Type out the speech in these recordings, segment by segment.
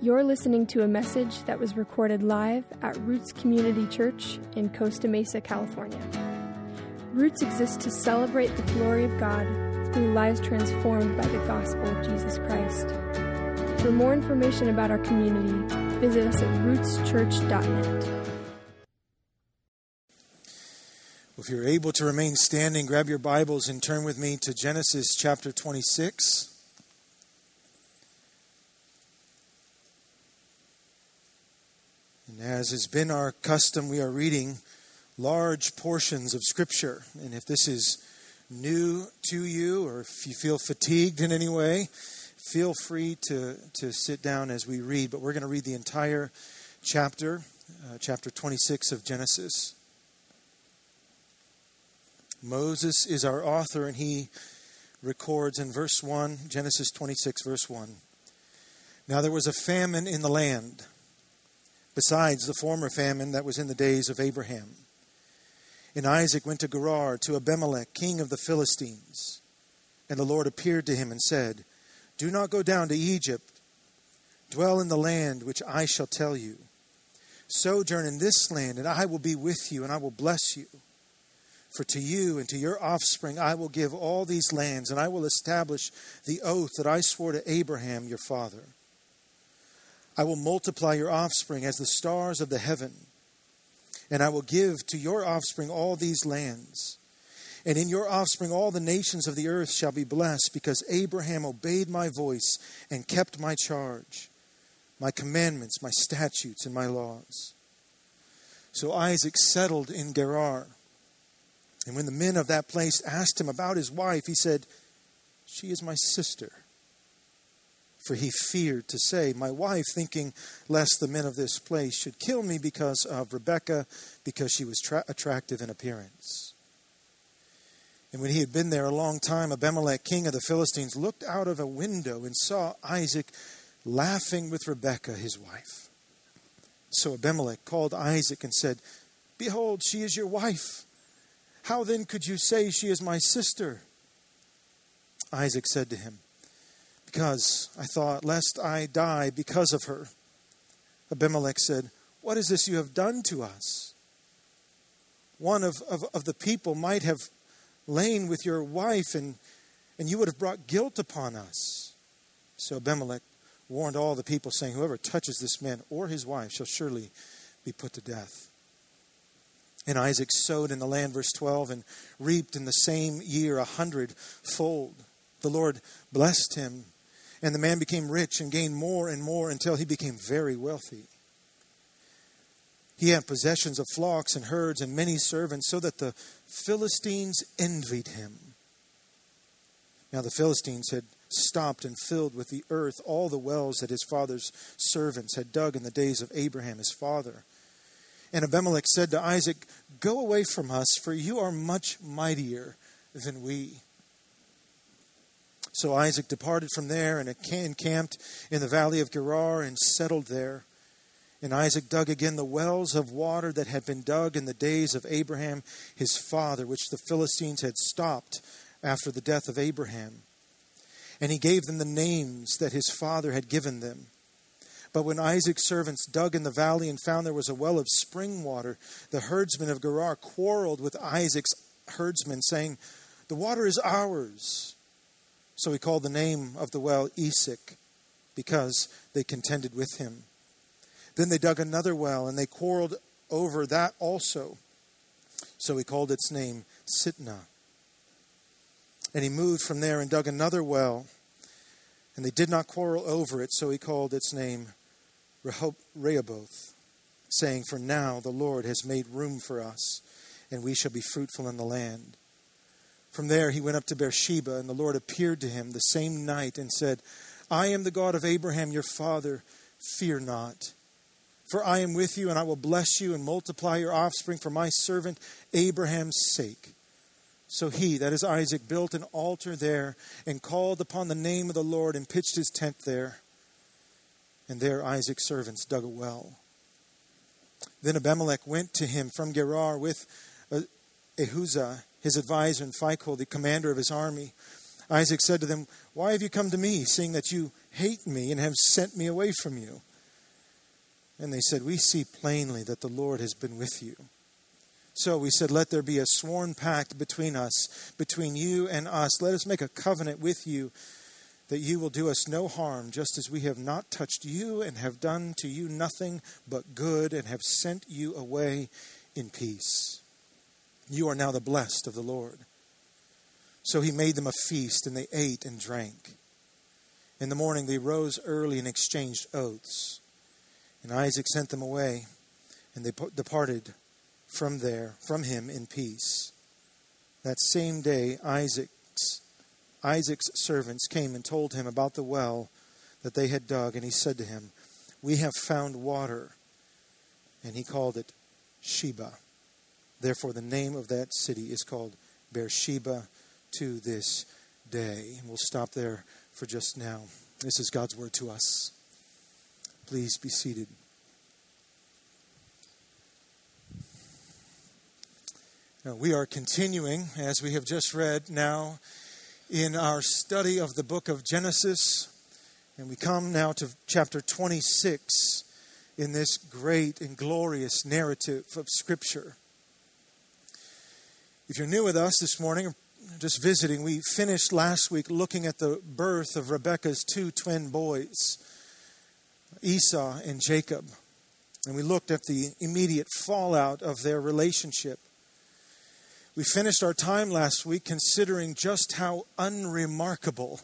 You're listening to a message that was recorded live at Roots Community Church in Costa Mesa, California. Roots exists to celebrate the glory of God through lives transformed by the gospel of Jesus Christ. For more information about our community, visit us at rootschurch.net. If you're able to remain standing, grab your Bibles and turn with me to Genesis chapter 26. And as has been our custom, we are reading large portions of Scripture. And if this is new to you or if you feel fatigued in any way, feel free to, to sit down as we read. But we're going to read the entire chapter, uh, chapter 26 of Genesis. Moses is our author, and he records in verse 1, Genesis 26, verse 1. Now there was a famine in the land besides the former famine that was in the days of Abraham. And Isaac went to Gerar to Abimelech, king of the Philistines. And the Lord appeared to him and said, Do not go down to Egypt. Dwell in the land which I shall tell you. Sojourn in this land, and I will be with you, and I will bless you. For to you and to your offspring I will give all these lands, and I will establish the oath that I swore to Abraham your father. I will multiply your offspring as the stars of the heaven, and I will give to your offspring all these lands. And in your offspring all the nations of the earth shall be blessed, because Abraham obeyed my voice and kept my charge, my commandments, my statutes, and my laws. So Isaac settled in Gerar. And when the men of that place asked him about his wife, he said, She is my sister for he feared to say, My wife, thinking lest the men of this place should kill me because of Rebekah, because she was tra- attractive in appearance. And when he had been there a long time, Abimelech, king of the Philistines, looked out of a window and saw Isaac laughing with Rebekah, his wife. So Abimelech called Isaac and said, Behold, she is your wife. How then could you say she is my sister? Isaac said to him, because I thought, lest I die because of her. Abimelech said, What is this you have done to us? One of, of, of the people might have lain with your wife, and, and you would have brought guilt upon us. So Abimelech warned all the people, saying, Whoever touches this man or his wife shall surely be put to death. And Isaac sowed in the land, verse 12, and reaped in the same year a hundredfold. The Lord blessed him and the man became rich and gained more and more until he became very wealthy. He had possessions of flocks and herds and many servants, so that the Philistines envied him. Now the Philistines had stopped and filled with the earth all the wells that his father's servants had dug in the days of Abraham his father. And Abimelech said to Isaac, Go away from us, for you are much mightier than we. So Isaac departed from there and encamped in the valley of Gerar and settled there. And Isaac dug again the wells of water that had been dug in the days of Abraham his father, which the Philistines had stopped after the death of Abraham. And he gave them the names that his father had given them. But when Isaac's servants dug in the valley and found there was a well of spring water, the herdsmen of Gerar quarreled with Isaac's herdsmen, saying, The water is ours. So he called the name of the well Esek, because they contended with him. Then they dug another well, and they quarreled over that also. So he called its name Sitnah. And he moved from there and dug another well, and they did not quarrel over it, so he called its name Rehoboth, saying, For now the Lord has made room for us, and we shall be fruitful in the land. From there, he went up to Beersheba, and the Lord appeared to him the same night and said, I am the God of Abraham, your father. Fear not. For I am with you, and I will bless you and multiply your offspring for my servant Abraham's sake. So he, that is Isaac, built an altar there and called upon the name of the Lord and pitched his tent there. And there Isaac's servants dug a well. Then Abimelech went to him from Gerar with uh, Ahuzzath his advisor, and Phicol, the commander of his army. Isaac said to them, Why have you come to me, seeing that you hate me and have sent me away from you? And they said, We see plainly that the Lord has been with you. So we said, Let there be a sworn pact between us, between you and us. Let us make a covenant with you that you will do us no harm, just as we have not touched you and have done to you nothing but good and have sent you away in peace. You are now the blessed of the Lord. So he made them a feast, and they ate and drank. In the morning they rose early and exchanged oaths. And Isaac sent them away, and they departed from there, from him in peace. That same day, Isaac's, Isaac's servants came and told him about the well that they had dug, and he said to him, We have found water. And he called it Sheba. Therefore, the name of that city is called Beersheba to this day. We'll stop there for just now. This is God's word to us. Please be seated. Now, we are continuing, as we have just read now, in our study of the book of Genesis. And we come now to chapter 26 in this great and glorious narrative of Scripture. If you're new with us this morning, just visiting, we finished last week looking at the birth of Rebekah's two twin boys, Esau and Jacob. And we looked at the immediate fallout of their relationship. We finished our time last week considering just how unremarkable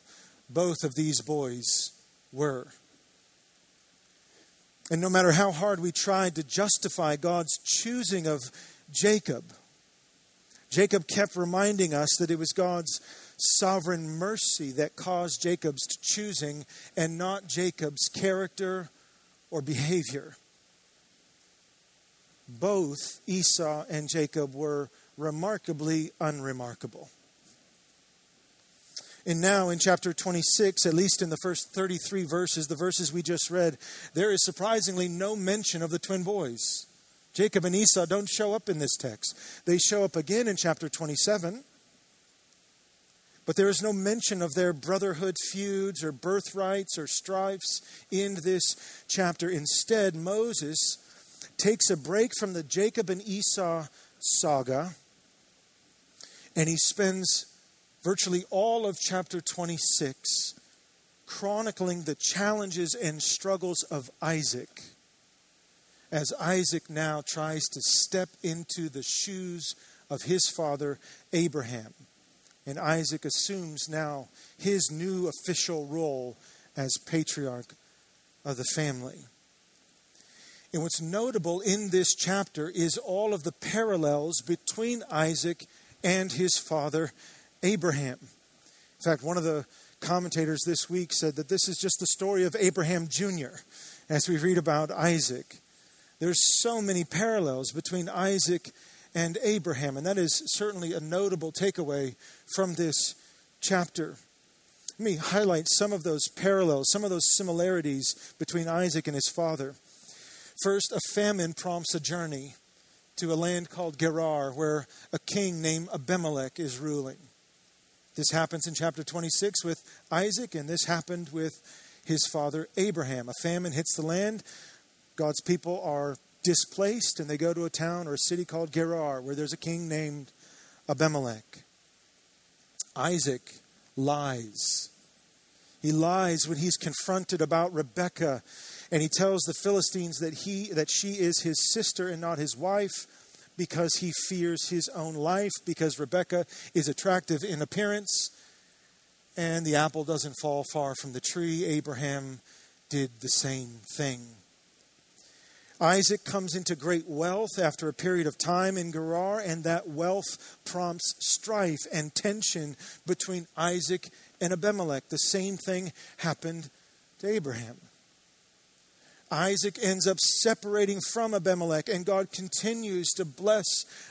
both of these boys were. And no matter how hard we tried to justify God's choosing of Jacob, Jacob kept reminding us that it was God's sovereign mercy that caused Jacob's choosing and not Jacob's character or behavior. Both Esau and Jacob were remarkably unremarkable. And now in chapter 26, at least in the first 33 verses, the verses we just read, there is surprisingly no mention of the twin boys. Jacob and Esau don't show up in this text. They show up again in chapter 27. But there is no mention of their brotherhood feuds or birthrights or strifes in this chapter. Instead, Moses takes a break from the Jacob and Esau saga and he spends virtually all of chapter 26 chronicling the challenges and struggles of Isaac as Isaac now tries to step into the shoes of his father Abraham. And Isaac assumes now his new official role as patriarch of the family. And what's notable in this chapter is all of the parallels between Isaac and his father Abraham. In fact, one of the commentators this week said that this is just the story of Abraham Jr. as we read about Isaac. There's so many parallels between Isaac and Abraham, and that is certainly a notable takeaway from this chapter. Let me highlight some of those parallels, some of those similarities between Isaac and his father. First, a famine prompts a journey to a land called Gerar, where a king named Abimelech is ruling. This happens in chapter 26 with Isaac, and this happened with his father Abraham. A famine hits the land. God's people are displaced and they go to a town or a city called Gerar where there's a king named Abimelech. Isaac lies. He lies when he's confronted about Rebekah and he tells the Philistines that he that she is his sister and not his wife because he fears his own life because Rebekah is attractive in appearance and the apple doesn't fall far from the tree. Abraham did the same thing. Isaac comes into great wealth after a period of time in Gerar, and that wealth prompts strife and tension between Isaac and Abimelech. The same thing happened to Abraham. Isaac ends up separating from Abimelech, and God continues to bless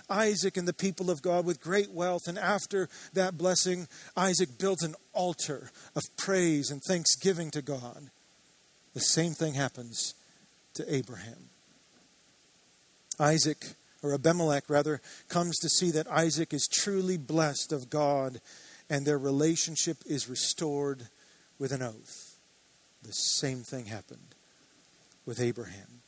Isaac and the people of God with great wealth. And after that blessing, Isaac builds an altar of praise and thanksgiving to God. The same thing happens to Abraham. Isaac, or Abimelech rather, comes to see that Isaac is truly blessed of God and their relationship is restored with an oath. The same thing happened with Abraham.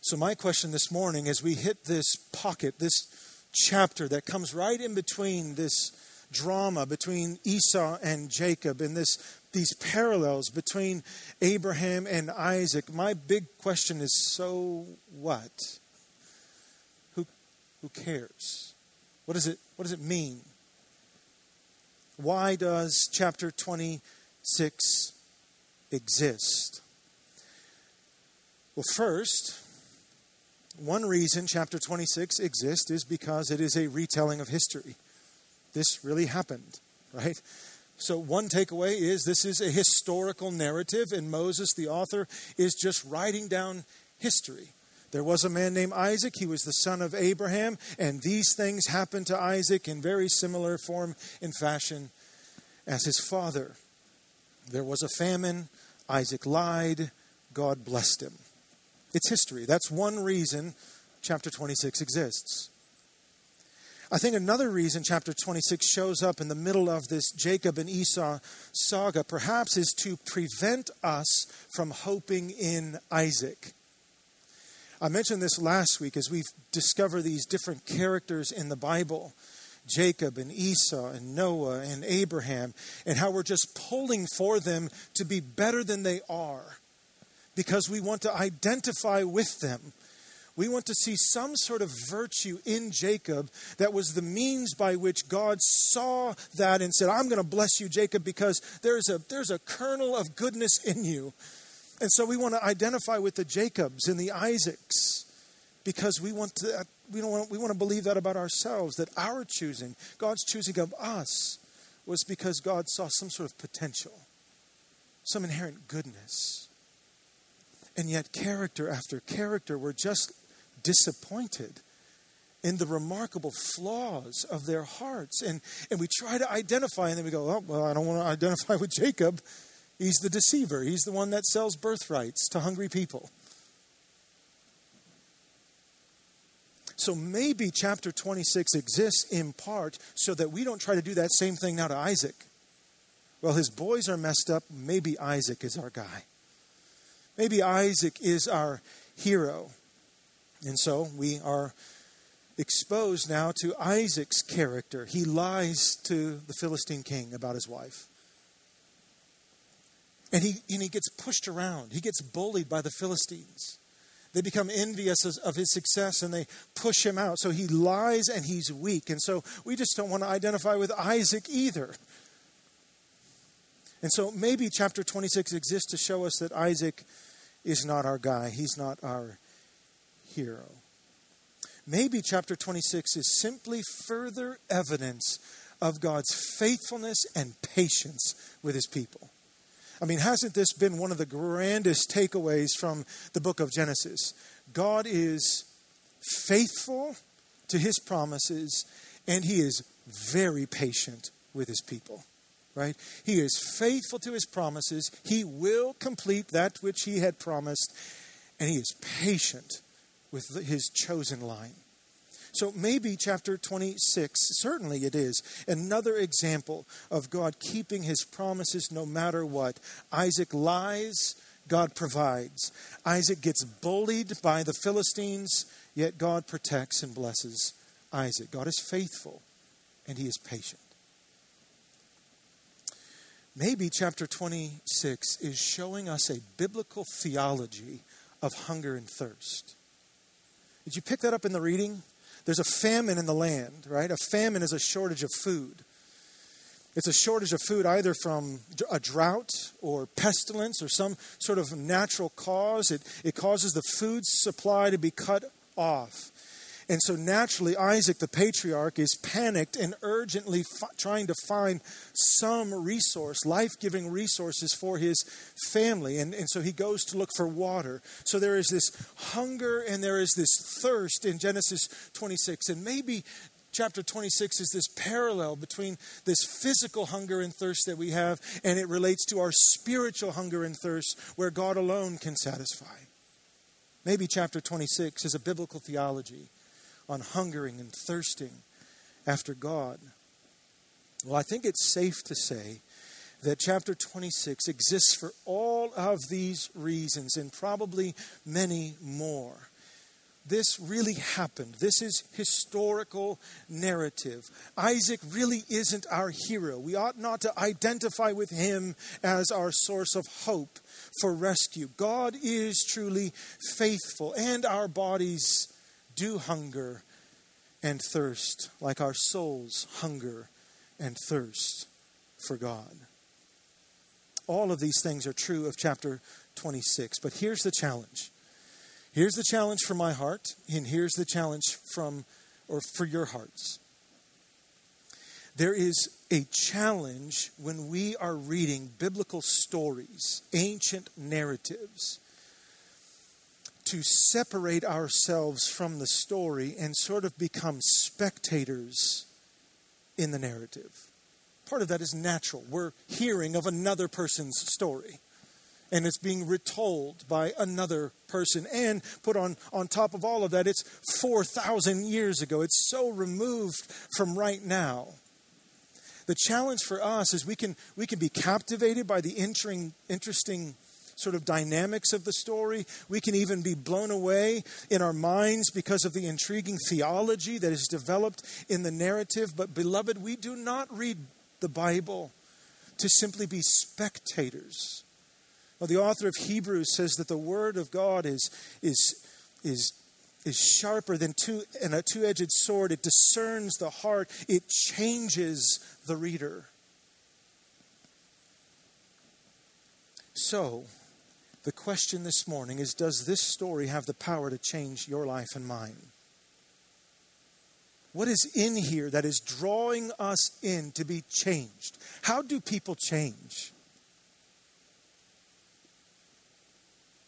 So, my question this morning as we hit this pocket, this chapter that comes right in between this drama between Esau and Jacob and this these parallels between Abraham and Isaac. My big question is so what? Who cares? What does it what does it mean? Why does chapter 26 exist? Well, first, one reason chapter 26 exists is because it is a retelling of history. This really happened, right? So, one takeaway is this is a historical narrative, and Moses, the author, is just writing down history. There was a man named Isaac. He was the son of Abraham, and these things happened to Isaac in very similar form and fashion as his father. There was a famine. Isaac lied. God blessed him. It's history. That's one reason chapter 26 exists. I think another reason chapter 26 shows up in the middle of this Jacob and Esau saga perhaps is to prevent us from hoping in Isaac. I mentioned this last week as we've discovered these different characters in the Bible Jacob and Esau and Noah and Abraham, and how we're just pulling for them to be better than they are because we want to identify with them. We want to see some sort of virtue in Jacob that was the means by which God saw that and said, I'm going to bless you, Jacob, because there's a, there's a kernel of goodness in you. And so we want to identify with the Jacobs and the Isaacs because we want to, we, don't want, we want to believe that about ourselves, that our choosing, God's choosing of us, was because God saw some sort of potential, some inherent goodness. And yet, character after character were just disappointed in the remarkable flaws of their hearts. And, and we try to identify, and then we go, oh, well, I don't want to identify with Jacob. He's the deceiver, he's the one that sells birthrights to hungry people. So maybe chapter 26 exists in part so that we don't try to do that same thing now to Isaac. Well, his boys are messed up. Maybe Isaac is our guy. Maybe Isaac is our hero. And so we are exposed now to Isaac's character. He lies to the Philistine king about his wife. And he, and he gets pushed around, he gets bullied by the Philistines. They become envious of his success and they push him out. So he lies and he's weak. And so we just don't want to identify with Isaac either. And so maybe chapter 26 exists to show us that Isaac is not our guy, he's not our hero. Maybe chapter 26 is simply further evidence of God's faithfulness and patience with his people. I mean, hasn't this been one of the grandest takeaways from the book of Genesis? God is faithful to his promises, and he is very patient with his people. Right? He is faithful to his promises. He will complete that which he had promised, and he is patient with his chosen line. So maybe chapter 26, certainly it is, another example of God keeping his promises no matter what. Isaac lies, God provides. Isaac gets bullied by the Philistines, yet God protects and blesses Isaac. God is faithful and he is patient. Maybe chapter 26 is showing us a biblical theology of hunger and thirst. Did you pick that up in the reading? There's a famine in the land, right? A famine is a shortage of food. It's a shortage of food either from a drought or pestilence or some sort of natural cause. It, it causes the food supply to be cut off. And so naturally, Isaac, the patriarch, is panicked and urgently trying to find some resource, life giving resources for his family. And, and so he goes to look for water. So there is this hunger and there is this thirst in Genesis 26. And maybe chapter 26 is this parallel between this physical hunger and thirst that we have, and it relates to our spiritual hunger and thirst where God alone can satisfy. Maybe chapter 26 is a biblical theology on hungering and thirsting after God? Well, I think it's safe to say that chapter 26 exists for all of these reasons and probably many more. this really happened. This is historical narrative. Isaac really isn't our hero. We ought not to identify with him as our source of hope for rescue. God is truly faithful, and our bodies do hunger and thirst, like our souls hunger and thirst for God. All of these things are true of chapter 26. But here's the challenge Here's the challenge for my heart, and here's the challenge from or for your hearts. There is a challenge when we are reading biblical stories, ancient narratives, to separate ourselves from the story and sort of become spectators in the narrative. Part of that is natural. We're hearing of another person's story and it's being retold by another person. And put on, on top of all of that, it's 4,000 years ago. It's so removed from right now. The challenge for us is we can, we can be captivated by the entering, interesting sort of dynamics of the story. We can even be blown away in our minds because of the intriguing theology that is developed in the narrative. But, beloved, we do not read the Bible to simply be spectators well, the author of Hebrews says that the word of God is, is, is, is sharper than two, and a two edged sword. It discerns the heart, it changes the reader. So, the question this morning is Does this story have the power to change your life and mine? What is in here that is drawing us in to be changed? How do people change?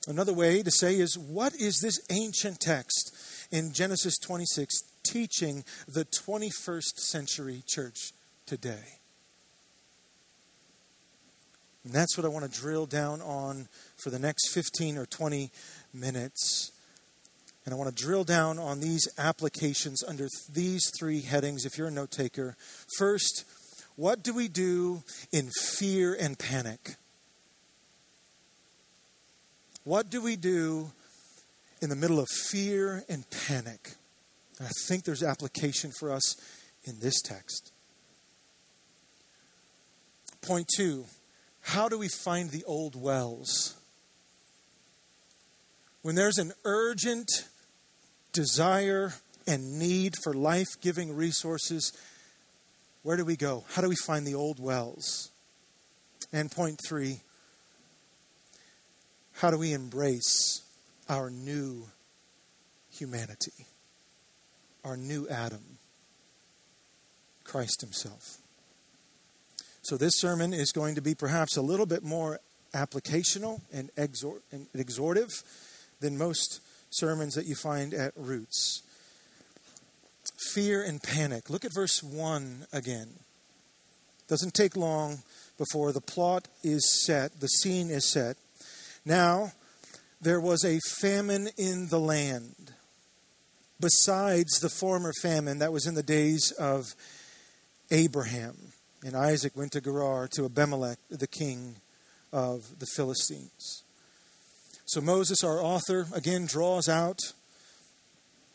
Another way to say is what is this ancient text in Genesis 26 teaching the 21st century church today? And that's what I want to drill down on for the next 15 or 20 minutes. And I want to drill down on these applications under these three headings if you're a note taker. First, what do we do in fear and panic? What do we do in the middle of fear and panic? And I think there's application for us in this text. Point two how do we find the old wells? When there's an urgent desire and need for life giving resources, where do we go? How do we find the old wells? And point three how do we embrace our new humanity, our new Adam, Christ Himself? So, this sermon is going to be perhaps a little bit more applicational and, exhort, and exhortive than most sermons that you find at Roots. Fear and panic. Look at verse 1 again. Doesn't take long before the plot is set, the scene is set. Now, there was a famine in the land, besides the former famine that was in the days of Abraham. And Isaac went to Gerar to Abimelech, the king of the Philistines. So Moses, our author, again draws out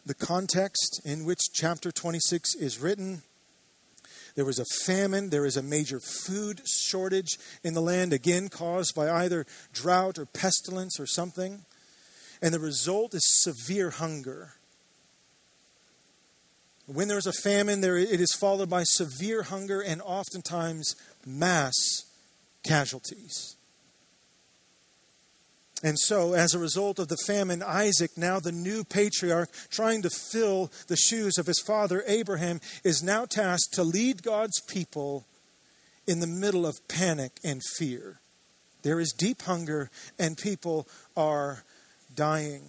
the context in which chapter 26 is written. There was a famine. There is a major food shortage in the land, again caused by either drought or pestilence or something. And the result is severe hunger. When there's a famine, there, it is followed by severe hunger and oftentimes mass casualties. And so, as a result of the famine, Isaac, now the new patriarch, trying to fill the shoes of his father Abraham, is now tasked to lead God's people in the middle of panic and fear. There is deep hunger, and people are dying.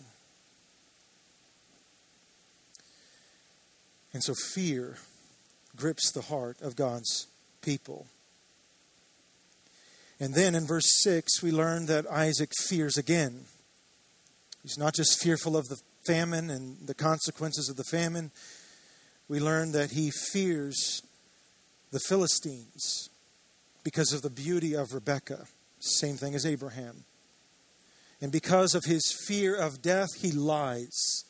And so, fear grips the heart of God's people. And then in verse 6, we learn that Isaac fears again. He's not just fearful of the famine and the consequences of the famine, we learn that he fears the Philistines because of the beauty of Rebekah. Same thing as Abraham. And because of his fear of death, he lies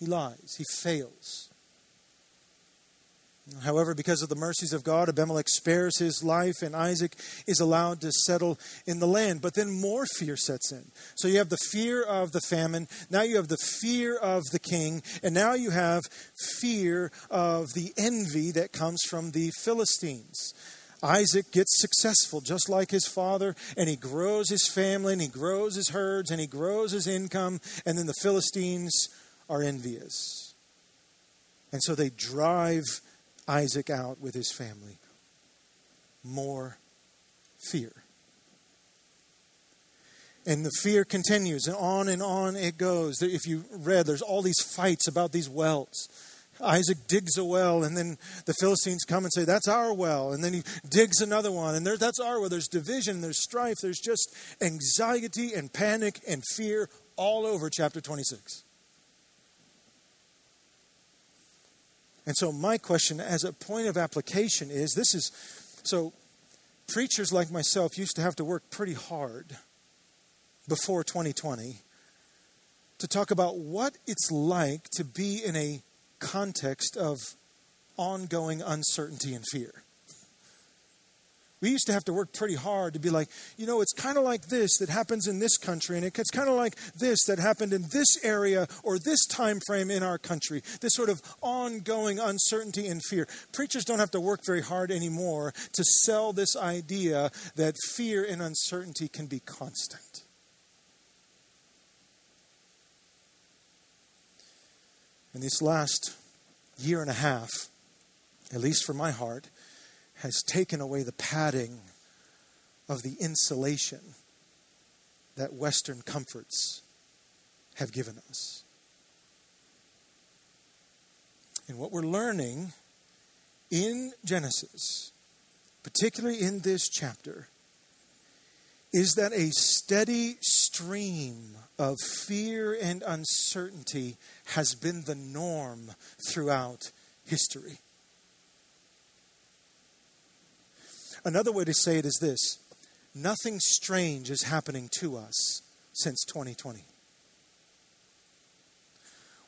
He lies. He fails. However, because of the mercies of God, Abimelech spares his life and Isaac is allowed to settle in the land. But then more fear sets in. So you have the fear of the famine, now you have the fear of the king, and now you have fear of the envy that comes from the Philistines. Isaac gets successful just like his father, and he grows his family, and he grows his herds, and he grows his income, and then the Philistines are envious. And so they drive Isaac out with his family. More fear. And the fear continues, and on and on it goes. If you read, there's all these fights about these wells. Isaac digs a well, and then the Philistines come and say, That's our well. And then he digs another one, and there, that's our well. There's division, there's strife, there's just anxiety and panic and fear all over chapter 26. And so, my question as a point of application is this is so preachers like myself used to have to work pretty hard before 2020 to talk about what it's like to be in a context of ongoing uncertainty and fear. We used to have to work pretty hard to be like, you know, it's kind of like this that happens in this country, and it's kind of like this that happened in this area or this time frame in our country. This sort of ongoing uncertainty and fear. Preachers don't have to work very hard anymore to sell this idea that fear and uncertainty can be constant. In this last year and a half, at least for my heart, has taken away the padding of the insulation that Western comforts have given us. And what we're learning in Genesis, particularly in this chapter, is that a steady stream of fear and uncertainty has been the norm throughout history. Another way to say it is this nothing strange is happening to us since 2020.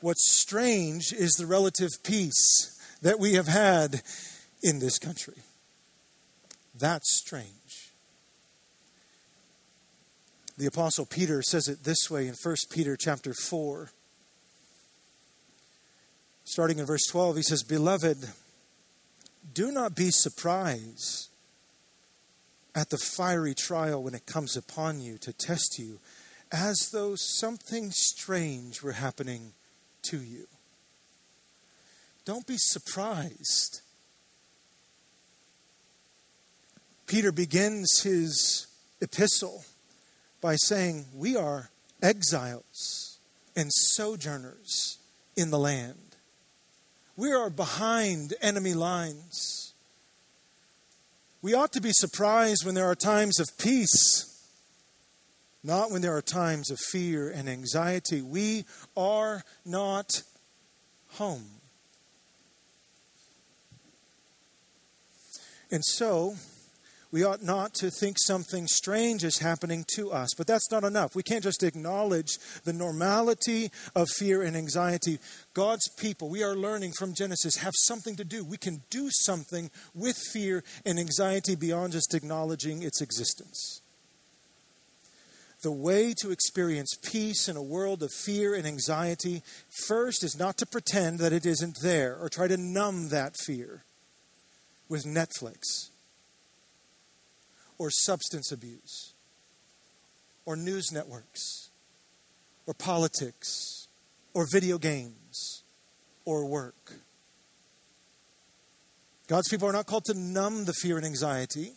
What's strange is the relative peace that we have had in this country. That's strange. The apostle Peter says it this way in 1 Peter chapter 4. Starting in verse 12, he says, "Beloved, do not be surprised at the fiery trial when it comes upon you to test you, as though something strange were happening to you. Don't be surprised. Peter begins his epistle by saying, We are exiles and sojourners in the land. We are behind enemy lines. We ought to be surprised when there are times of peace, not when there are times of fear and anxiety. We are not home. And so, we ought not to think something strange is happening to us. But that's not enough. We can't just acknowledge the normality of fear and anxiety. God's people, we are learning from Genesis, have something to do. We can do something with fear and anxiety beyond just acknowledging its existence. The way to experience peace in a world of fear and anxiety, first, is not to pretend that it isn't there or try to numb that fear with Netflix or substance abuse or news networks or politics or video games or work. God's people are not called to numb the fear and anxiety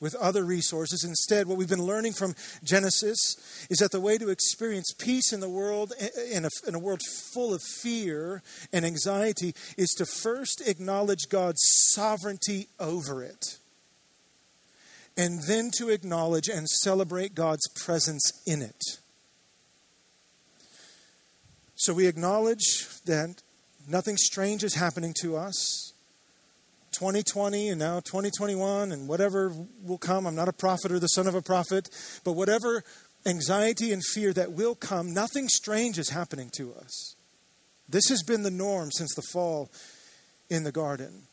with other resources. Instead, what we've been learning from Genesis is that the way to experience peace in the world, eh, eh, in a, in a, world full of fear and anxiety, is to first acknowledge God's sovereignty over it and then to acknowledge and celebrate God's presence in it. So we acknowledge that nothing strange is happening to us. 2020 and now 2021 and whatever will come. I'm not a prophet or the son of a prophet, but whatever anxiety and fear that will come, nothing strange is happening to us. This has been the norm since the fall in the garden.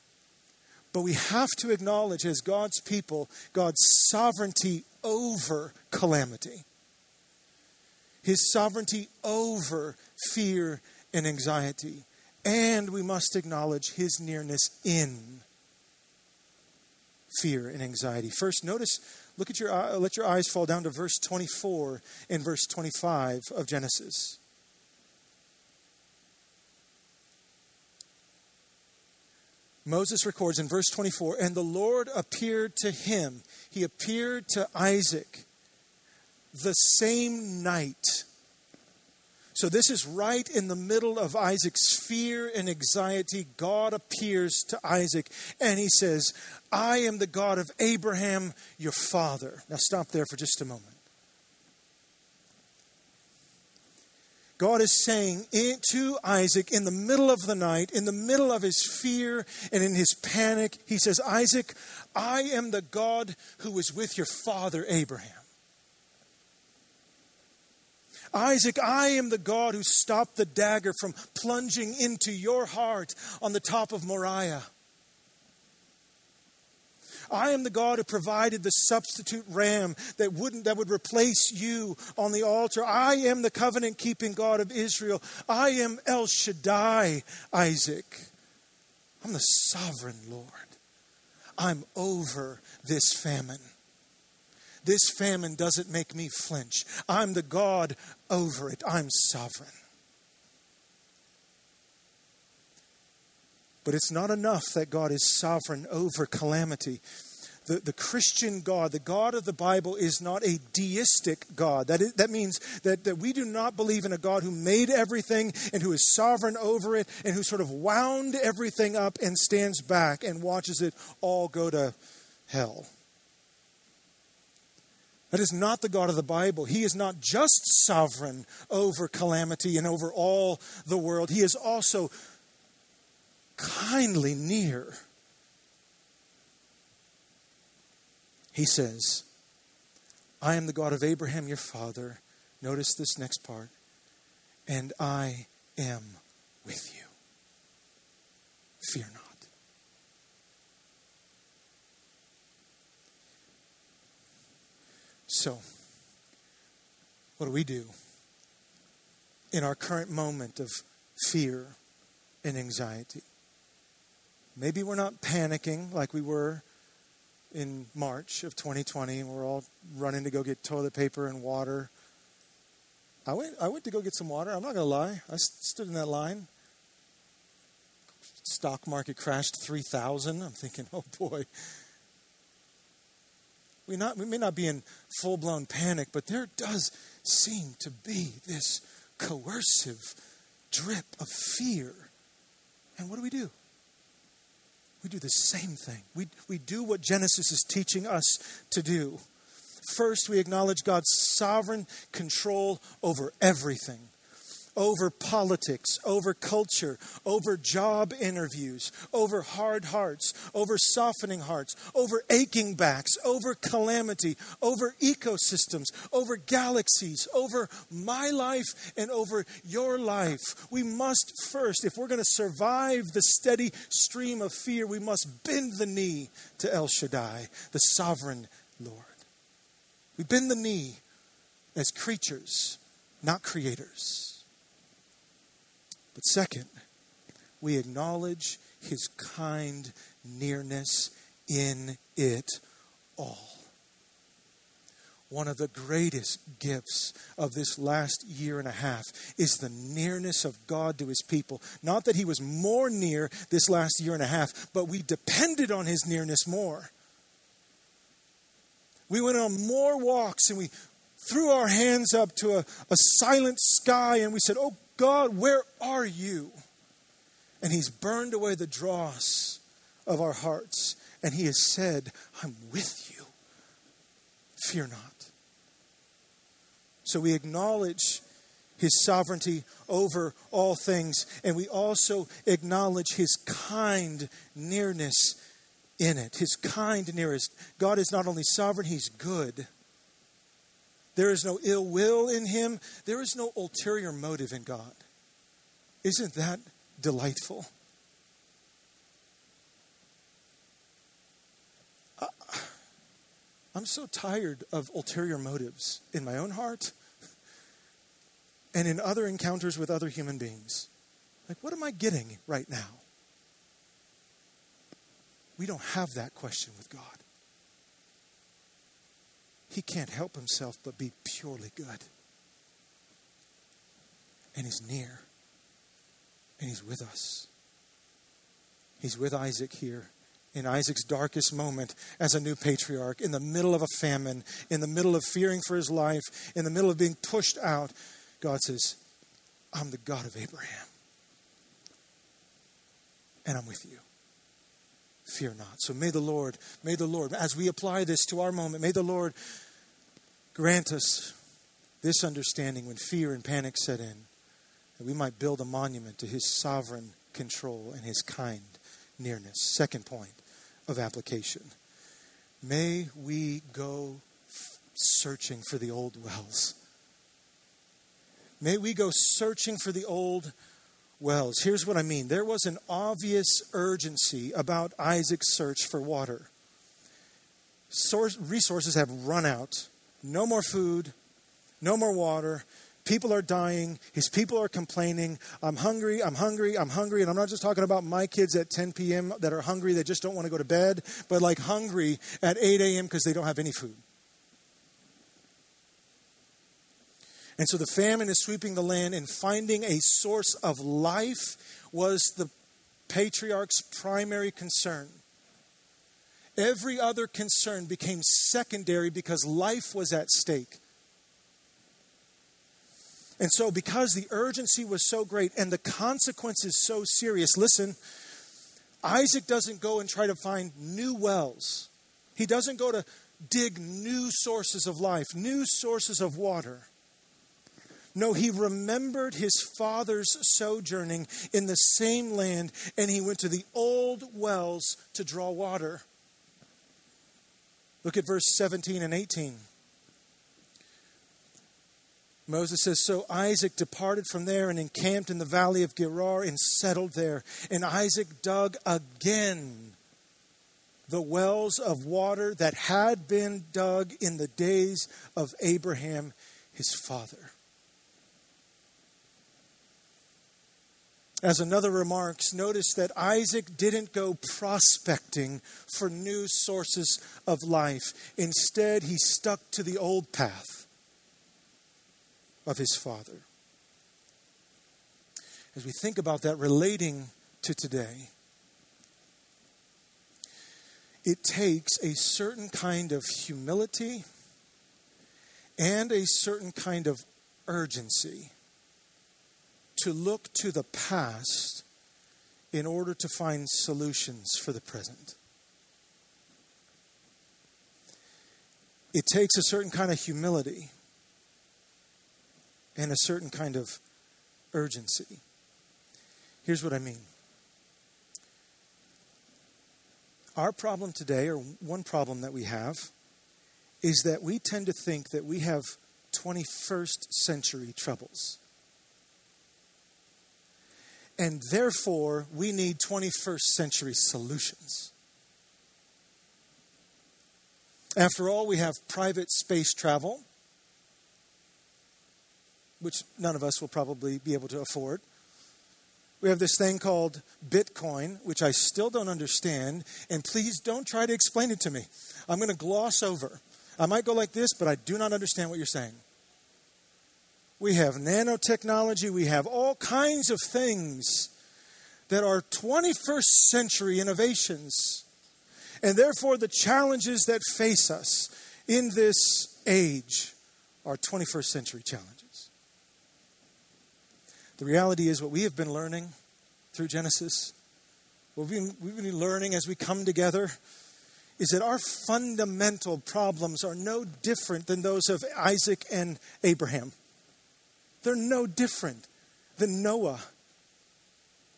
But we have to acknowledge, as God's people, God's sovereignty over calamity, His sovereignty over fear and anxiety. And we must acknowledge His nearness in fear and anxiety. First, notice, look at your, uh, let your eyes fall down to verse 24 and verse 25 of Genesis. Moses records in verse 24, and the Lord appeared to him. He appeared to Isaac the same night. So, this is right in the middle of Isaac's fear and anxiety. God appears to Isaac and he says, I am the God of Abraham, your father. Now, stop there for just a moment. God is saying to Isaac in the middle of the night, in the middle of his fear and in his panic, He says, Isaac, I am the God who was with your father Abraham. Isaac, I am the God who stopped the dagger from plunging into your heart on the top of Moriah. I am the God who provided the substitute ram that wouldn't that would replace you on the altar. I am the covenant keeping God of Israel. I am El Shaddai, Isaac. I'm the sovereign Lord. I'm over this famine. This famine doesn't make me flinch. I'm the God over it. I'm sovereign. But it's not enough that God is sovereign over calamity. The, the Christian God, the God of the Bible, is not a deistic God. That, is, that means that, that we do not believe in a God who made everything and who is sovereign over it and who sort of wound everything up and stands back and watches it all go to hell. That is not the God of the Bible. He is not just sovereign over calamity and over all the world, He is also kindly near. He says, I am the God of Abraham, your father. Notice this next part. And I am with you. Fear not. So, what do we do in our current moment of fear and anxiety? Maybe we're not panicking like we were in March of 2020 and we're all running to go get toilet paper and water. I went, I went to go get some water. I'm not going to lie. I stood in that line. Stock market crashed 3,000. I'm thinking, oh boy. We, not, we may not be in full blown panic, but there does seem to be this coercive drip of fear. And what do we do? We do the same thing. We, we do what Genesis is teaching us to do. First, we acknowledge God's sovereign control over everything over politics, over culture, over job interviews, over hard hearts, over softening hearts, over aching backs, over calamity, over ecosystems, over galaxies, over my life and over your life. We must first, if we're going to survive the steady stream of fear, we must bend the knee to El Shaddai, the sovereign Lord. We bend the knee as creatures, not creators. Second, we acknowledge his kind nearness in it all. One of the greatest gifts of this last year and a half is the nearness of God to his people. Not that he was more near this last year and a half, but we depended on his nearness more. We went on more walks and we threw our hands up to a, a silent sky and we said, Oh God, where are you? And He's burned away the dross of our hearts. And He has said, I'm with you. Fear not. So we acknowledge His sovereignty over all things. And we also acknowledge His kind nearness in it. His kind nearness. God is not only sovereign, He's good. There is no ill will in him. There is no ulterior motive in God. Isn't that delightful? I'm so tired of ulterior motives in my own heart and in other encounters with other human beings. Like, what am I getting right now? We don't have that question with God. He can't help himself but be purely good. And he's near. And he's with us. He's with Isaac here in Isaac's darkest moment as a new patriarch, in the middle of a famine, in the middle of fearing for his life, in the middle of being pushed out, God says, I'm the God of Abraham. And I'm with you. Fear not. So may the Lord, may the Lord, as we apply this to our moment, may the Lord grant us this understanding when fear and panic set in, that we might build a monument to his sovereign control and his kind nearness. Second point of application. May we go searching for the old wells. May we go searching for the old wells. Here's what I mean there was an obvious urgency about Isaac's search for water. Source, resources have run out. No more food, no more water. People are dying. His people are complaining. I'm hungry. I'm hungry. I'm hungry. And I'm not just talking about my kids at 10 p.m. that are hungry. They just don't want to go to bed, but like hungry at 8 a.m. because they don't have any food. And so the famine is sweeping the land, and finding a source of life was the patriarch's primary concern. Every other concern became secondary because life was at stake. And so, because the urgency was so great and the consequences so serious, listen, Isaac doesn't go and try to find new wells. He doesn't go to dig new sources of life, new sources of water. No, he remembered his father's sojourning in the same land and he went to the old wells to draw water. Look at verse 17 and 18. Moses says, So Isaac departed from there and encamped in the valley of Gerar and settled there. And Isaac dug again the wells of water that had been dug in the days of Abraham, his father. As another remarks, notice that Isaac didn't go prospecting for new sources of life. Instead, he stuck to the old path of his Father. As we think about that relating to today, it takes a certain kind of humility and a certain kind of urgency to look to the past in order to find solutions for the present. It takes a certain kind of humility and a certain kind of urgency. Here's what I mean. Our problem today, or one problem that we have, is that we tend to think that we have 21st century troubles. And therefore, we need 21st century solutions. After all, we have private space travel which none of us will probably be able to afford. We have this thing called Bitcoin, which I still don't understand, and please don't try to explain it to me. I'm going to gloss over. I might go like this, but I do not understand what you're saying. We have nanotechnology, we have all kinds of things that are 21st century innovations. And therefore, the challenges that face us in this age are 21st century challenges. The reality is, what we have been learning through Genesis, what we've been, learning as we come together, is that our fundamental problems are no different than those of Isaac and Abraham. They're no different than Noah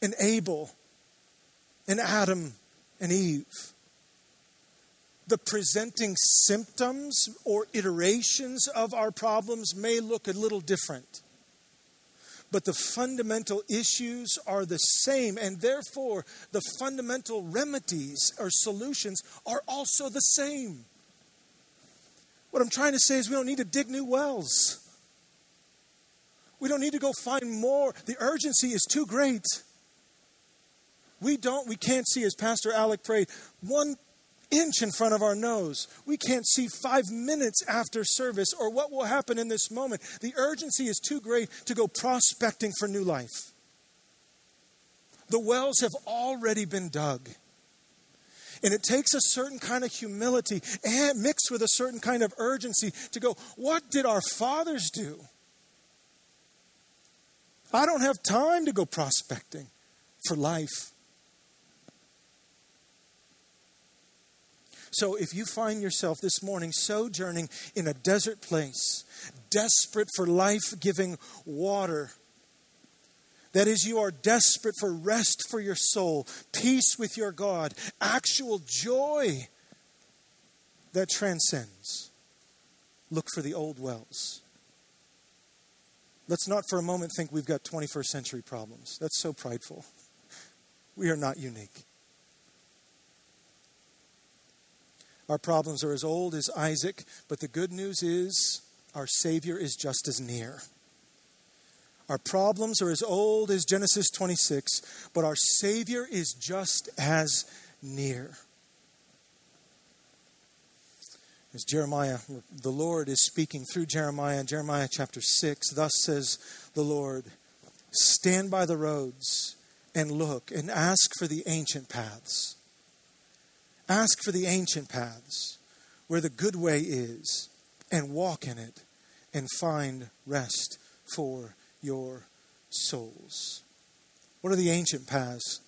and Abel and Adam and Eve. The presenting symptoms or iterations of our problems may look a little different. but the fundamental issues are the same, and therefore the fundamental remedies or solutions are also the same. What I'm trying to say is we don't need to dig new wells. We don't need to go find more. The urgency is too great. We don't, we can't see, as Pastor Alec prayed, one inch in front of our nose. We can't see five minutes after service or what will happen in this moment. The urgency is too great to go prospecting for new life. The wells have already been dug. And it takes a certain kind of humility and mixed with a certain kind of urgency to go, what did our fathers do? I don't have time to go prospecting for life. So if you find yourself this morning sojourning in a desert place, desperate for life giving water, that is, you are desperate for rest for your soul, peace with your God, actual joy that transcends. Look for the old wells. Let's not for a moment think we've got 21st century problems. That's so prideful. We are not unique. Our problems are as old as Isaac, but the good news is our Savior is just as near. Our problems are as old as Genesis 26, but our Savior is just as near. As Jeremiah, the Lord is speaking through Jeremiah, Jeremiah chapter 6, thus says the Lord Stand by the roads and look and ask for the ancient paths. Ask for the ancient paths where the good way is and walk in it and find rest for your souls. What are the ancient paths?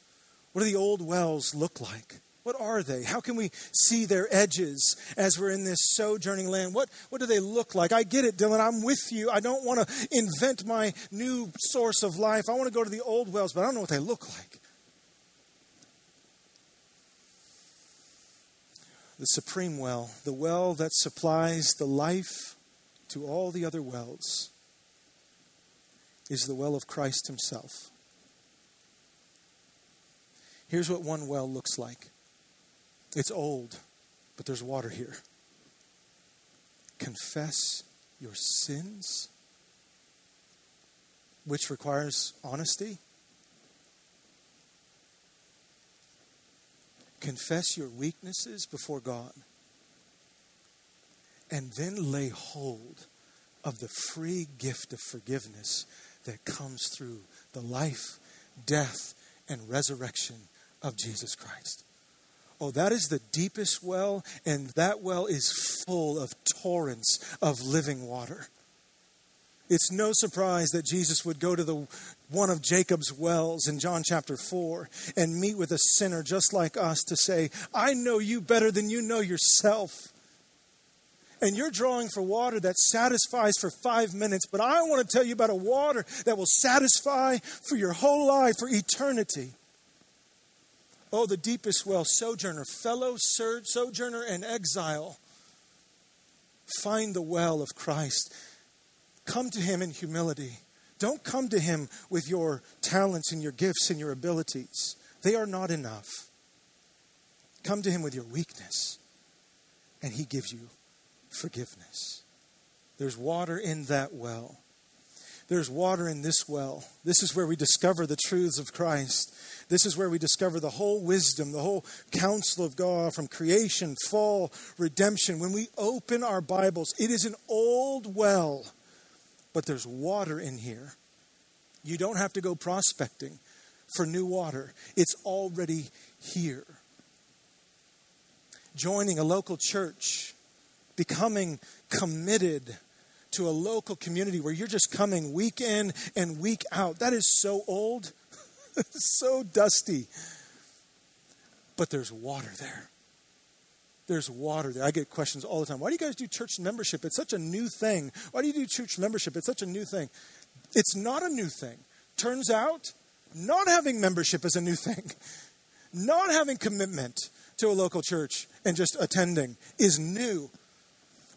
What do the old wells look like? What are they? How can we see their edges as we're in this sojourning land? What, what do they look like? I get it, Dylan. I'm with you. I don't want to invent my new source of life. I want to go to the old wells, but I don't know what they look like. The supreme well, the well that supplies the life to all the other wells is the well of Christ Himself. Here's what one well looks like it's old, but there's water here. Confess your sins, which requires honesty. Confess your weaknesses before God. And then lay hold of the free gift of forgiveness that comes through the life, death, and resurrection of Jesus Christ. Oh, that is the deepest well, and that well is full of torrents of living water. It's no surprise that Jesus would go to the one of Jacob's wells in John chapter 4 and meet with a sinner just like us to say, I know you better than you know yourself and you're drawing for water that satisfies for five minutes, but I want to tell you about a water that will satisfy for your whole life, for eternity. Oh, the deepest well, sojourner, fellow sojourner and exile. Find the well of Christ. Come to him in humility. Don't come to him with your talents and your gifts and your abilities. They are not enough. Come to him with your weakness, and he gives you forgiveness. There's water in that well. There's water in this well. This is where we discover the truths of Christ. This is where we discover the whole wisdom, the whole counsel of God from creation, fall, redemption. When we open our Bibles, it is an old well, but there's water in here. You don't have to go prospecting for new water, it's already here. Joining a local church becoming committed to a local community where you're just coming week in and week out. That is so old, so dusty. But there's water there. There's water there. I get questions all the time. Why do you guys do church membership? It's such a new thing. Why do you do church membership? It's such a new thing. It's not a new thing. Turns out, not having membership is a new thing. Not having commitment to a local church and just attending is new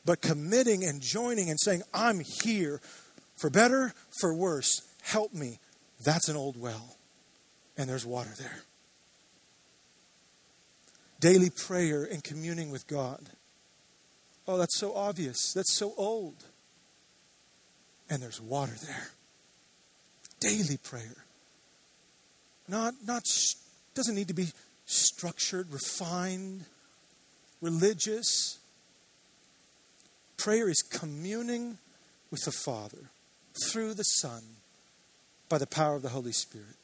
but committing and joining and saying, I'm here for better, for worse. help me. That's an old well, and there's water there. Daily prayer and communing with God. Oh, that's so obvious. That's so old. And there's water there. Daily prayer. Not, not, doesn't need to be structured, refined, religious. Prayer is communing with the Father through the Son by the power of the Holy Spirit,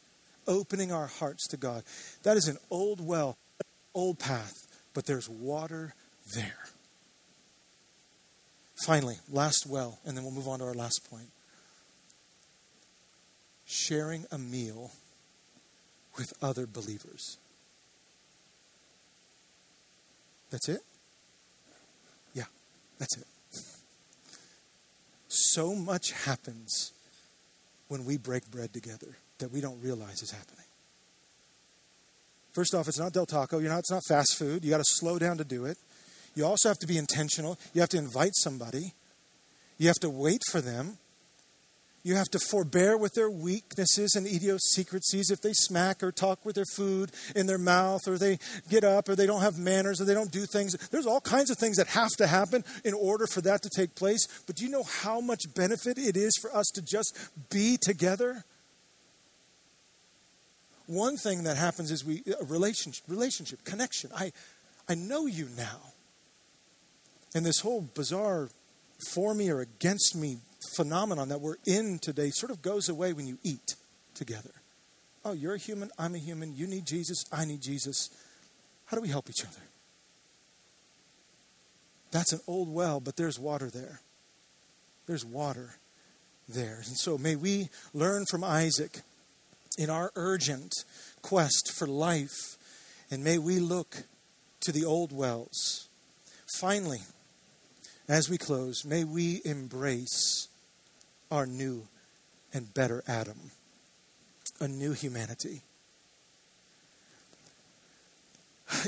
opening our hearts to God. That is an old well, old path, but there's water there. Finally, last well, and then we'll move on to our last point. Sharing a meal with other believers. That's it? Yeah, that's it. So much happens when we break bread together that we don't realize is happening. First off, it's not Del Taco. You're not, it's not fast food. You got to slow down to do it. You also have to be intentional. You have to invite somebody. You have to wait for them. You have to forbear with their weaknesses and idiosyncrasies if they smack or talk with their food in their mouth or they get up or they don't have manners or they don't do things. There's all kinds of things that have to happen in order for that to take place. But do you know how much benefit it is for us to just be together? One thing that happens is we uh, a relationship, relationship, connection. I, I know you now. And this whole bizarre for me or against me phenomenon that we're in today sort of goes away when you eat together. Oh, you're a human, I'm a human, you need Jesus, I need Jesus. How do we help each other? That's an old well, but there's water there. There's water there. And so may we learn from Isaac in our urgent quest for life, and may we look to the old wells. Finally, as we close, may we embrace our new and better Adam, a new humanity.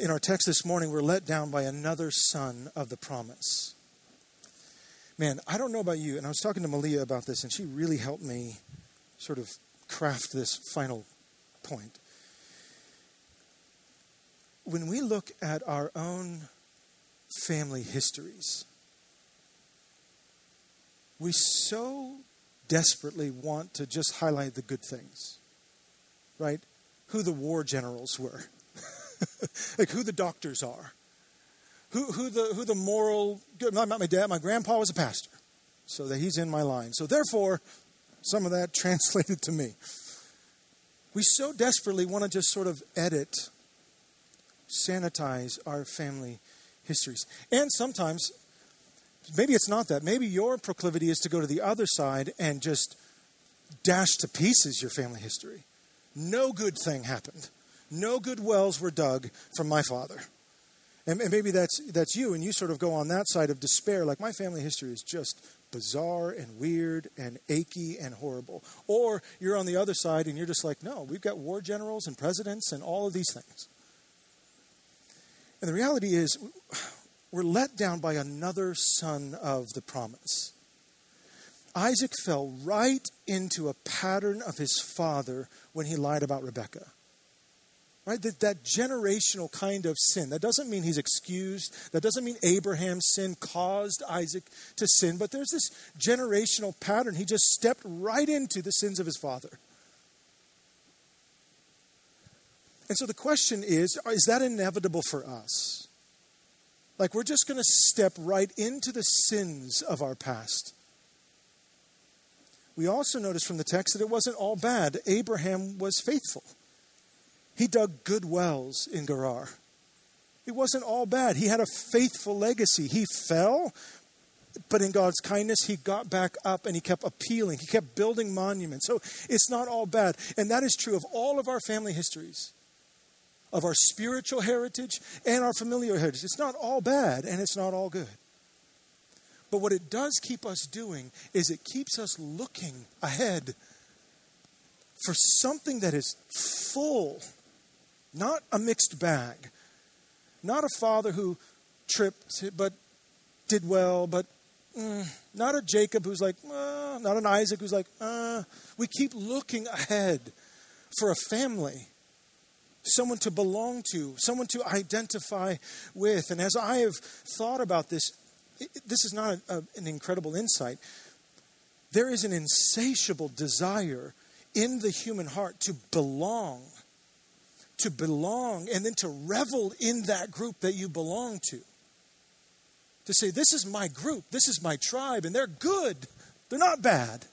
In our text this morning, we're let down by another son of the promise. Man, I don't know about you, and I was talking to Malia about this, and she really helped me sort of craft this final point. When we look at our own family histories, we so desperately want to just highlight the good things, right? Who the war generals were, like who the doctors are, who, who, the, who the moral, good, not my dad, my grandpa was a pastor, so that he's in my line. So therefore, some of that translated to me. We so desperately want to just sort of edit, sanitize our family histories. And sometimes maybe it's not that. Maybe your proclivity is to go to the other side and just dash to pieces your family history. No good thing happened. No good wells were dug from my father. And, and maybe that's, that's you, and you sort of go on that side of despair, like my family history is just bizarre and weird and achy and horrible. Or you're on the other side and you're just like, no, we've got war generals and presidents and all of these things. And the reality is, we're let down by another son of the promise. Isaac fell right into a pattern of his father when he lied about Rebekah. Right? That, that generational kind of sin. That doesn't mean he's excused. That doesn't mean Abraham's sin caused Isaac to sin. But there's this generational pattern. He just stepped right into the sins of his father. And so the question is is that inevitable for us? Like we're just going to step right into the sins of our past. We also notice from the text that it wasn't all bad. Abraham was faithful. He dug good wells in Gerar. It wasn't all bad. He had a faithful legacy. He fell, but in God's kindness, he got back up and he kept appealing. He kept building monuments. So it's not all bad. And that is true of all of our family histories of our spiritual heritage and our familiar heritage. It's not all bad and it's not all good. But what it does keep us doing is it keeps us looking ahead for something that is full, not a mixed bag, not a father who tripped but did well, but mm, not a Jacob who's like, uh, not an Isaac who's like, uh. We keep looking ahead for a family, someone to belong to, someone to identify with. And as I have thought about this, this is not a, a, an incredible insight. There is an insatiable desire in the human heart to belong, to belong, and then to revel in that group that you belong to. To say, This is my group, this is my tribe, and they're good, they're not bad.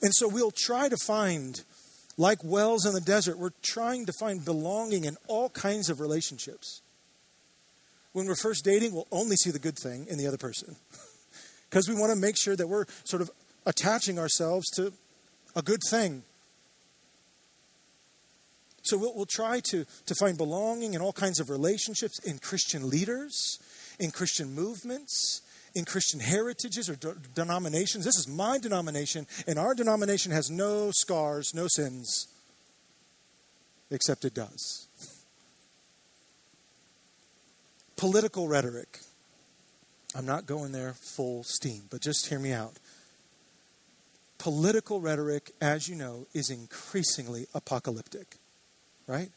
And so we'll try to find, like wells in the desert, we're trying to find belonging in all kinds of relationships. When we're first dating, we'll only see the good thing in the other person because we want to make sure that we're sort of attaching ourselves to a good thing. So we'll, we'll try to, to find belonging in all kinds of relationships, in Christian leaders, in Christian movements, in Christian heritages or de- denominations. This is my denomination, and our denomination has no scars, no sins, except it does. Political rhetoric. I'm not going there full steam, but just hear me out. Political rhetoric, as you know, is increasingly apocalyptic, right?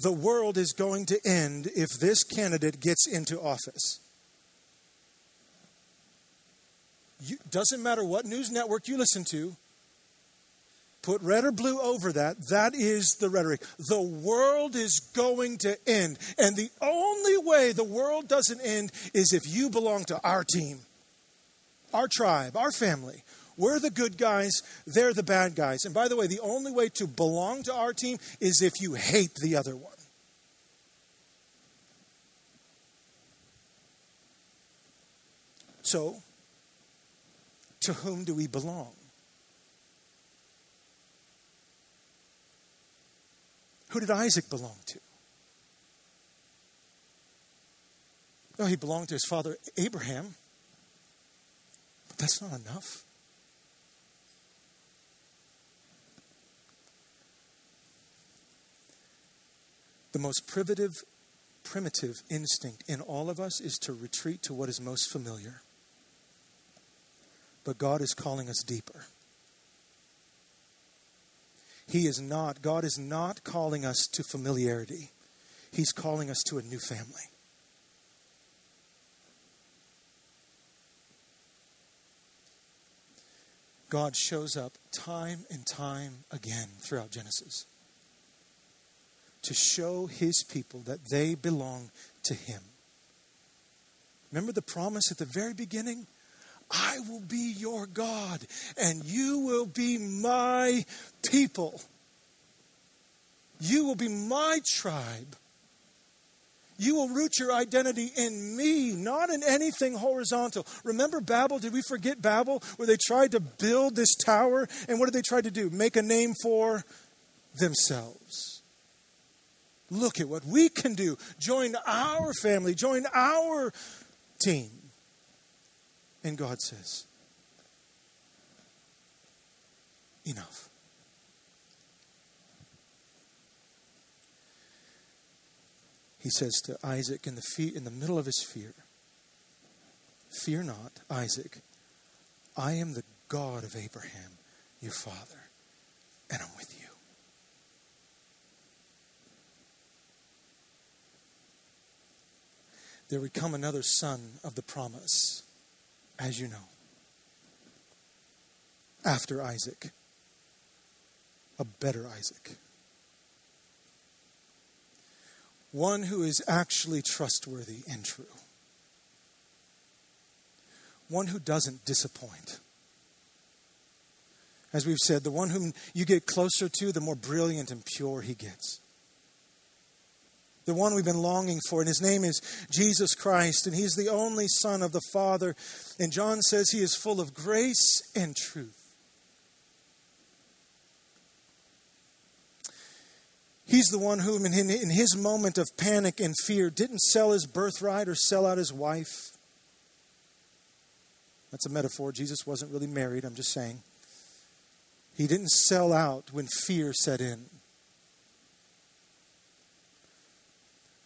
The world is going to end if this candidate gets into office. You, doesn't matter what news network you listen to, put red or blue over that. That is the rhetoric. The world is going to end. And the only way the world doesn't end is if you belong to our team, our tribe, our family. We're the good guys, they're the bad guys. And by the way, the only way to belong to our team is if you hate the other one. So, to whom do we belong? Who did Isaac belong to? Oh, he belonged to his father Abraham. But that's not enough. The most primitive, primitive instinct in all of us is to retreat to what is most familiar. But God is calling us deeper. He is not, God is not calling us to familiarity. He's calling us to a new family. God shows up time and time again throughout Genesis to show his people that they belong to him. Remember the promise at the very beginning? I will be your God, and you will be my people. You will be my tribe. You will root your identity in me, not in anything horizontal. Remember Babel? Did we forget Babel, where they tried to build this tower? And what did they try to do? Make a name for themselves. Look at what we can do. Join our family, join our team. And God says, enough. He says to Isaac in the, in the middle of his fear, Fear not, Isaac. I am the God of Abraham, your father, and I'm with you. There would come another son of the promise as you know, after Isaac, a better Isaac. One who is actually trustworthy and true. One who doesn't disappoint. As we've said, the one whom you get closer to, the more brilliant and pure he gets the one we've been longing for. And his name is Jesus Christ, and he's the only Son of the Father. And John says he is full of grace and truth. He's the one who, in his moment of panic and fear, didn't sell his birthright or sell out his wife. That's a metaphor. Jesus wasn't really married, I'm just saying. He didn't sell out when fear set in.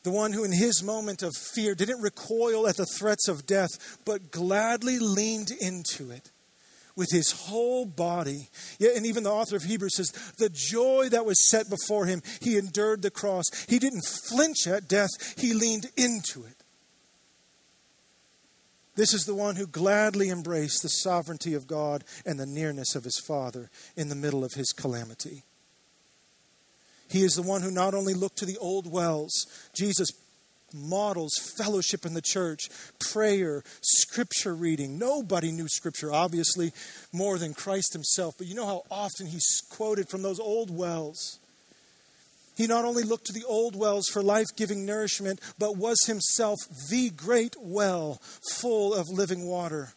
The one who, in his moment of fear, didn't recoil at the threats of death, but gladly leaned into it with his whole body. Yeah, and even the author of Hebrews says, the joy that was set before him, he endured the cross. He didn't flinch at death, he leaned into it. This is the one who gladly embraced the sovereignty of God and the nearness of his Father in the middle of his calamity. He is the one who not only looked to the old wells, Jesus models fellowship in the church, prayer, scripture reading. Nobody knew scripture, obviously, more than Christ himself, but you know how often he's quoted from those old wells. He not only looked to the old wells for life giving nourishment, but was himself the great well full of living water.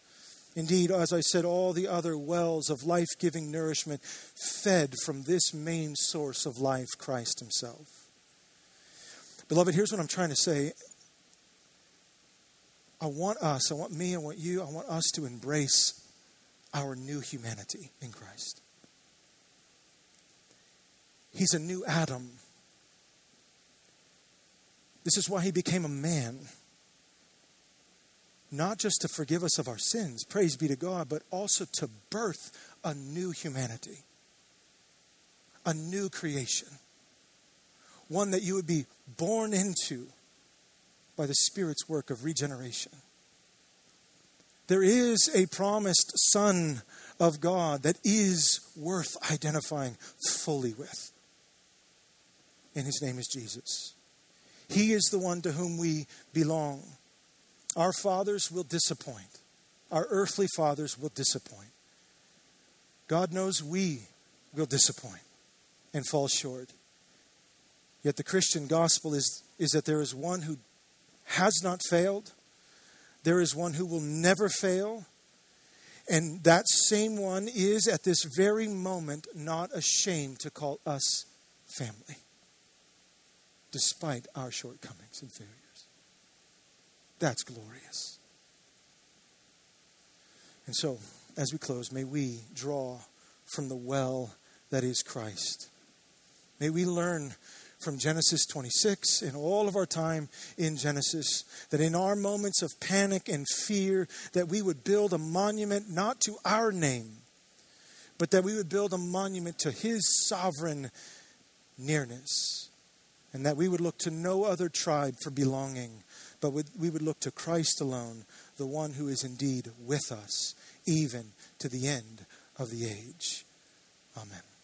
Indeed, as I said, all the other wells of life giving nourishment fed from this main source of life, Christ Himself. Beloved, here's what I'm trying to say. I want us, I want me, I want you, I want us to embrace our new humanity in Christ. He's a new Adam. This is why he became a man. Not just to forgive us of our sins, praise be to God, but also to birth a new humanity, a new creation one that you would be born into by the Spirit's work of regeneration. There is a promised Son of God that is worth identifying fully with. And his name is Jesus. He is the one to whom we belong. Our fathers will disappoint, our earthly fathers will disappoint. God knows we will disappoint and fall short. Yet the Christian gospel is, is that there is one who has not failed, there is one who will never fail, and that same one is at this very moment not ashamed to call us family, despite our shortcomings and failures. That's glorious. And so, as we close, may we draw from the well that is Christ. May we learn from Genesis 26 and all of our time in Genesis that in our moments of panic and fear that we would build a monument not to our name but that we would build a monument to his sovereign nearness and that we would look to no other tribe for belonging but we would look to Christ alone the one who is indeed with us even to the end of the age. Amen